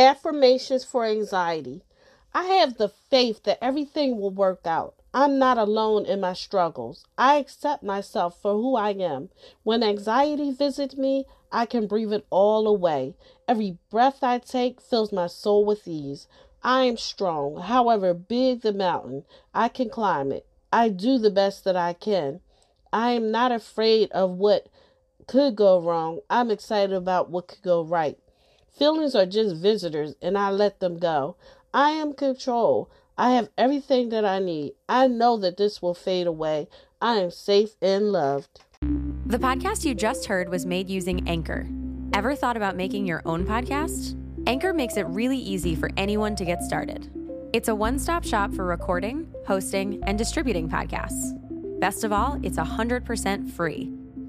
Affirmations for anxiety. I have the faith that everything will work out. I'm not alone in my struggles. I accept myself for who I am. When anxiety visits me, I can breathe it all away. Every breath I take fills my soul with ease. I am strong. However big the mountain, I can climb it. I do the best that I can. I am not afraid of what could go wrong. I'm excited about what could go right. Feelings are just visitors, and I let them go. I am control. I have everything that I need. I know that this will fade away. I am safe and loved. The podcast you just heard was made using Anchor. Ever thought about making your own podcast? Anchor makes it really easy for anyone to get started. It's a one stop shop for recording, hosting, and distributing podcasts. Best of all, it's 100% free.